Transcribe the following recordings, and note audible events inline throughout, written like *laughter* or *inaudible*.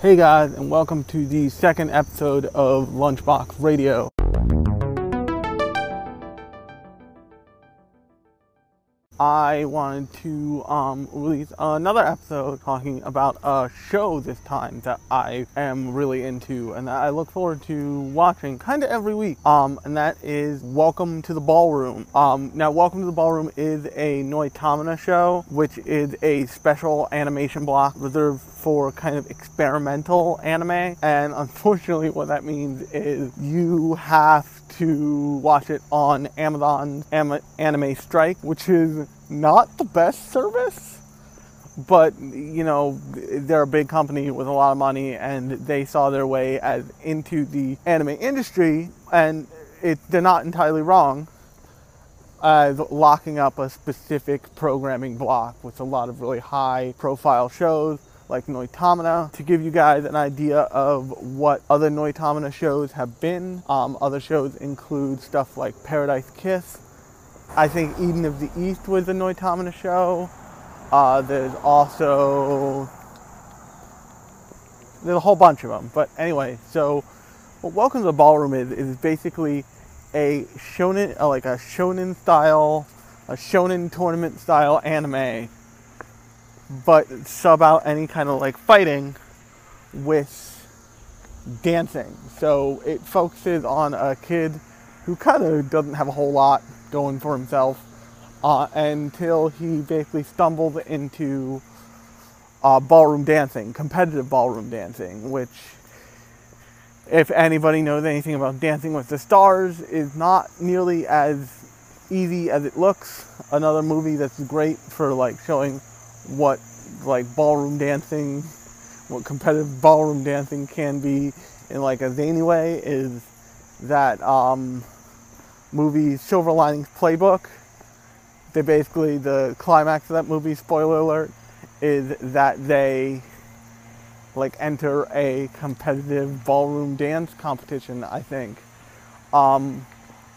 Hey guys, and welcome to the second episode of Lunchbox Radio. I wanted to um, release another episode talking about a show this time that I am really into and that I look forward to watching kind of every week. Um, and that is Welcome to the Ballroom. Um, now, Welcome to the Ballroom is a Noitamina show, which is a special animation block reserved for kind of experimental anime. And unfortunately, what that means is you have to watch it on Amazon Anime Strike, which is not the best service. But you know they're a big company with a lot of money, and they saw their way as into the anime industry, and it, they're not entirely wrong as locking up a specific programming block with a lot of really high profile shows like Noitamina to give you guys an idea of what other Noitamina shows have been. Um, other shows include stuff like Paradise Kiss. I think Eden of the East was a Noitamina show. Uh, there's also there's a whole bunch of them. But anyway, so what Welcome to the Ballroom is is basically a shonen, uh, like a shonen style, a shonen tournament style anime but sub out any kind of like fighting with dancing. So it focuses on a kid who kind of doesn't have a whole lot going for himself uh, until he basically stumbles into uh, ballroom dancing, competitive ballroom dancing, which, if anybody knows anything about Dancing with the Stars, is not nearly as easy as it looks. Another movie that's great for like showing what like ballroom dancing, what competitive ballroom dancing can be in like a zany way is that um, movie Silver Linings Playbook. They basically the climax of that movie, spoiler alert, is that they like enter a competitive ballroom dance competition. I think. Um,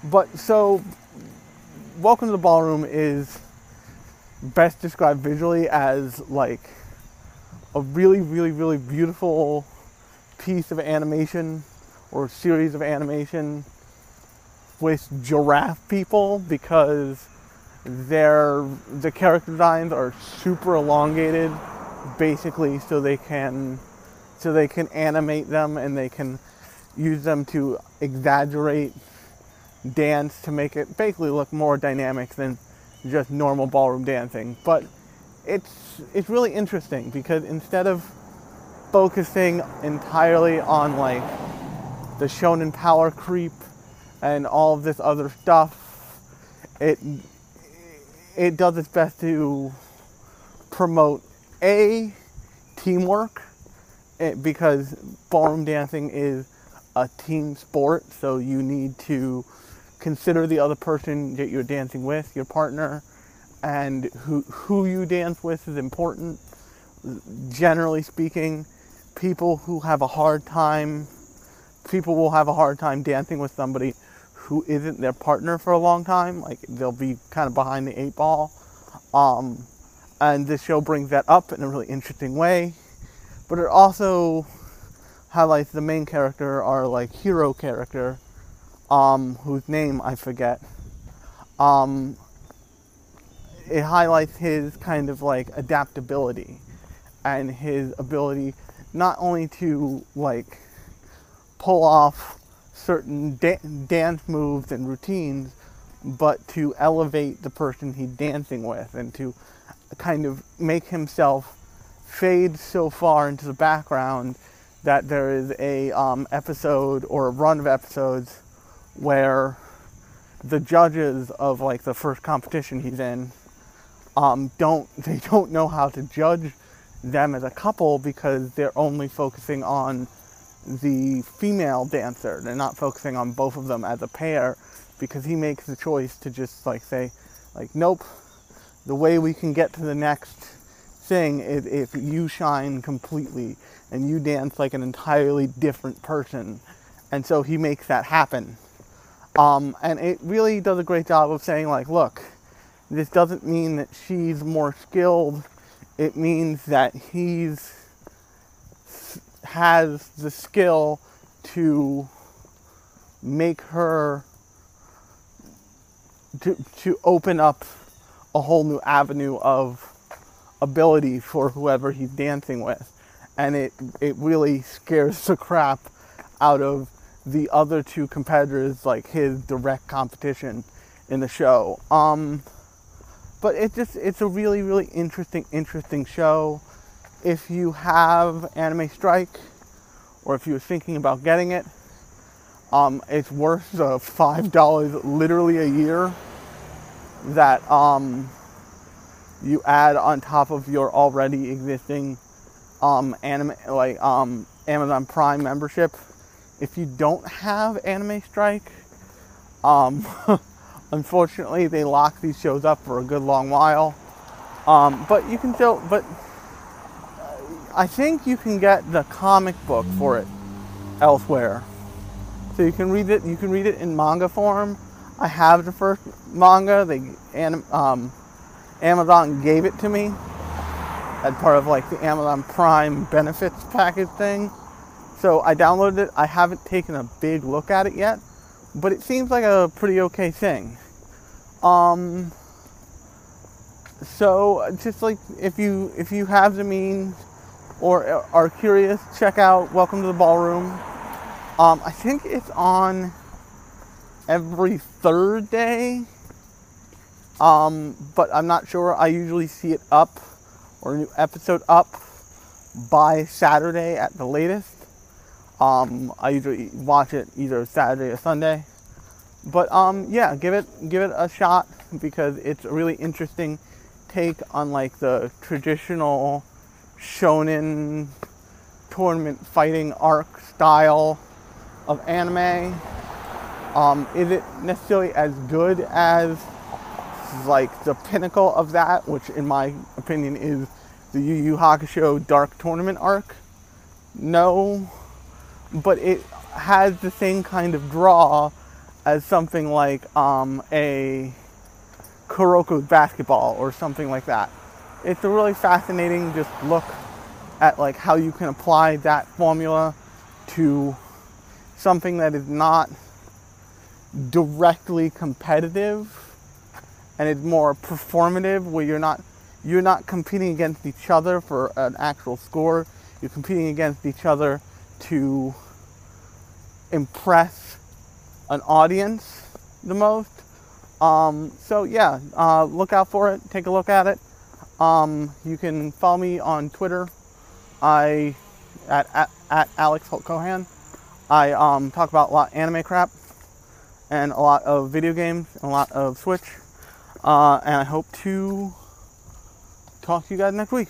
but so, Welcome to the Ballroom is best described visually as like a really, really, really beautiful piece of animation or series of animation with giraffe people because their the character designs are super elongated basically so they can so they can animate them and they can use them to exaggerate dance to make it basically look more dynamic than just normal ballroom dancing. But it's it's really interesting because instead of focusing entirely on like the shonen power creep and all of this other stuff, it it does its best to promote a teamwork eh, because ballroom dancing is a team sport, so you need to consider the other person that you're dancing with, your partner, and who, who you dance with is important. Generally speaking, people who have a hard time, people will have a hard time dancing with somebody who isn't their partner for a long time. Like they'll be kind of behind the eight ball. Um, and this show brings that up in a really interesting way. But it also highlights the main character, our like hero character, um, whose name I forget. Um, it highlights his kind of like adaptability and his ability not only to like pull off certain da- dance moves and routines, but to elevate the person he's dancing with and to kind of make himself fade so far into the background that there is a um, episode or a run of episodes where the judges of like the first competition he's in um, don't *laughs* they don't know how to judge them as a couple because they're only focusing on the female dancer. They're not focusing on both of them as a pair because he makes the choice to just like say, like, nope, the way we can get to the next thing is if you shine completely and you dance like an entirely different person. And so he makes that happen. Um, and it really does a great job of saying, like, look, this doesn't mean that she's more skilled. It means that he's has the skill to make her to to open up a whole new avenue of ability for whoever he's dancing with and it it really scares the *laughs* crap out of the other two competitors like his direct competition in the show um but it just it's a really really interesting interesting show if you have anime strike or if you're thinking about getting it um, it's worth the five dollars literally a year that um, you add on top of your already existing um, anime like um, Amazon Prime membership. If you don't have Anime Strike, um, *laughs* unfortunately they lock these shows up for a good long while. Um, but you can still, but I think you can get the comic book for it elsewhere. So you can read it. You can read it in manga form. I have the first manga. They um, Amazon gave it to me as part of like the Amazon Prime benefits package thing. So I downloaded it. I haven't taken a big look at it yet, but it seems like a pretty okay thing. Um, so just like if you if you have the means or are curious, check out Welcome to the Ballroom. Um, I think it's on every third day. Um, but I'm not sure. I usually see it up or a new episode up by Saturday at the latest. Um, I usually watch it either Saturday or Sunday. But um, yeah, give it give it a shot because it's a really interesting take on like the traditional shonen tournament fighting arc style of anime. Um, is it necessarily as good as like the pinnacle of that, which in my opinion is the Yu Yu Hakusho Dark Tournament arc? No, but it has the same kind of draw as something like um, a Kuroko basketball or something like that. It's a really fascinating just look at like how you can apply that formula to something that is not directly competitive and it's more performative where you're not you're not competing against each other for an actual score you're competing against each other to impress an audience the most. Um, so yeah uh, look out for it. Take a look at it. Um, you can follow me on twitter. I at, at, at alex Holt cohan. I um, talk about a lot of anime crap and a lot of video games and a lot of switch. Uh, and I hope to talk to you guys next week.